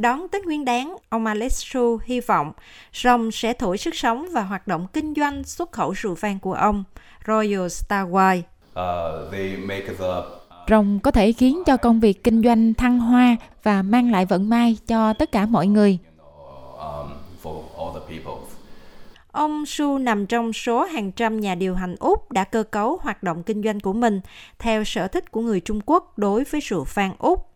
Đón Tết Nguyên đáng, ông Alessio hy vọng rồng sẽ thổi sức sống và hoạt động kinh doanh xuất khẩu rượu vang của ông, Royal Star Wine. Uh, Rồng có thể khiến cho công việc kinh doanh thăng hoa và mang lại vận may cho tất cả mọi người. Ông Su nằm trong số hàng trăm nhà điều hành Úc đã cơ cấu hoạt động kinh doanh của mình theo sở thích của người Trung Quốc đối với rượu vang Úc.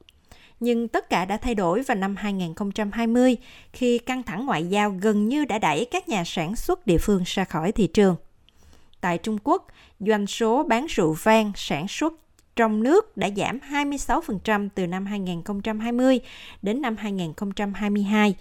Nhưng tất cả đã thay đổi vào năm 2020 khi căng thẳng ngoại giao gần như đã đẩy các nhà sản xuất địa phương ra khỏi thị trường. Tại Trung Quốc, doanh số bán rượu vang sản xuất trong nước đã giảm 26% từ năm 2020 đến năm 2022,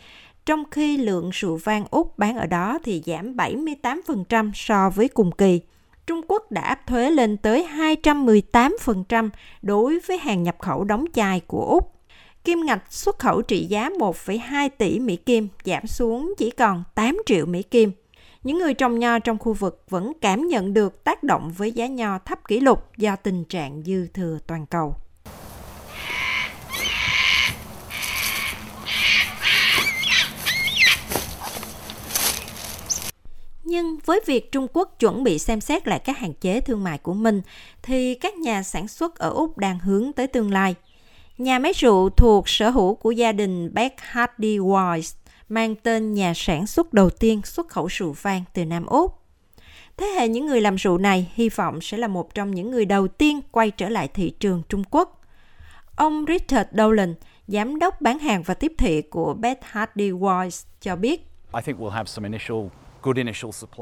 trong khi lượng rượu vang Úc bán ở đó thì giảm 78% so với cùng kỳ. Trung Quốc đã áp thuế lên tới 218% đối với hàng nhập khẩu đóng chai của Úc. Kim ngạch xuất khẩu trị giá 1,2 tỷ Mỹ Kim giảm xuống chỉ còn 8 triệu Mỹ Kim. Những người trồng nho trong khu vực vẫn cảm nhận được tác động với giá nho thấp kỷ lục do tình trạng dư thừa toàn cầu. Nhưng với việc Trung Quốc chuẩn bị xem xét lại các hạn chế thương mại của mình, thì các nhà sản xuất ở Úc đang hướng tới tương lai. Nhà máy rượu thuộc sở hữu của gia đình Beck Hardy Weiss mang tên nhà sản xuất đầu tiên xuất khẩu rượu vang từ Nam Úc. Thế hệ những người làm rượu này hy vọng sẽ là một trong những người đầu tiên quay trở lại thị trường Trung Quốc. Ông Richard Dolan, giám đốc bán hàng và tiếp thị của Beth Hardy Wise cho biết. I think we'll have some initial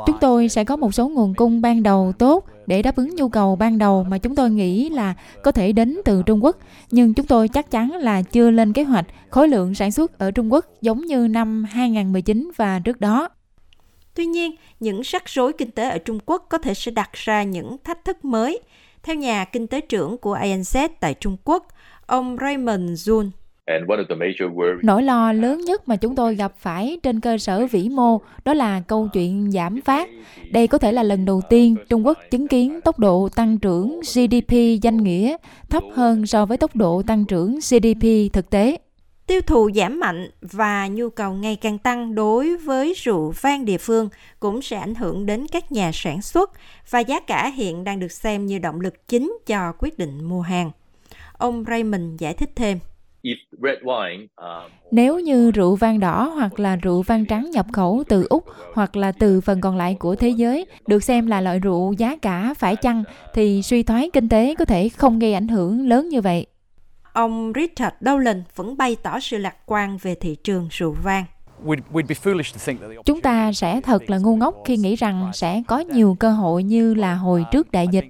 Chúng tôi sẽ có một số nguồn cung ban đầu tốt để đáp ứng nhu cầu ban đầu mà chúng tôi nghĩ là có thể đến từ Trung Quốc, nhưng chúng tôi chắc chắn là chưa lên kế hoạch khối lượng sản xuất ở Trung Quốc giống như năm 2019 và trước đó. Tuy nhiên, những rắc rối kinh tế ở Trung Quốc có thể sẽ đặt ra những thách thức mới. Theo nhà kinh tế trưởng của ANZ tại Trung Quốc, ông Raymond Jun Nỗi lo lớn nhất mà chúng tôi gặp phải trên cơ sở vĩ mô đó là câu chuyện giảm phát. Đây có thể là lần đầu tiên Trung Quốc chứng kiến tốc độ tăng trưởng GDP danh nghĩa thấp hơn so với tốc độ tăng trưởng GDP thực tế. Tiêu thụ giảm mạnh và nhu cầu ngày càng tăng đối với rượu vang địa phương cũng sẽ ảnh hưởng đến các nhà sản xuất và giá cả hiện đang được xem như động lực chính cho quyết định mua hàng. Ông Raymond giải thích thêm. Um, Nếu như rượu vang đỏ hoặc là rượu vang trắng nhập khẩu từ Úc hoặc là từ phần còn lại của thế giới được xem là loại rượu giá cả phải chăng thì suy thoái kinh tế có thể không gây ảnh hưởng lớn như vậy. Ông Richard Dolan vẫn bày tỏ sự lạc quan về thị trường rượu vang. Chúng ta sẽ thật là ngu ngốc khi nghĩ rằng sẽ có nhiều cơ hội như là hồi trước đại dịch.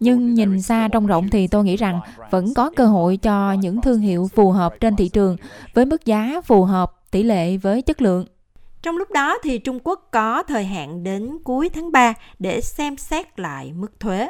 Nhưng nhìn xa trong rộng thì tôi nghĩ rằng vẫn có cơ hội cho những thương hiệu phù hợp trên thị trường với mức giá phù hợp tỷ lệ với chất lượng. Trong lúc đó thì Trung Quốc có thời hạn đến cuối tháng 3 để xem xét lại mức thuế.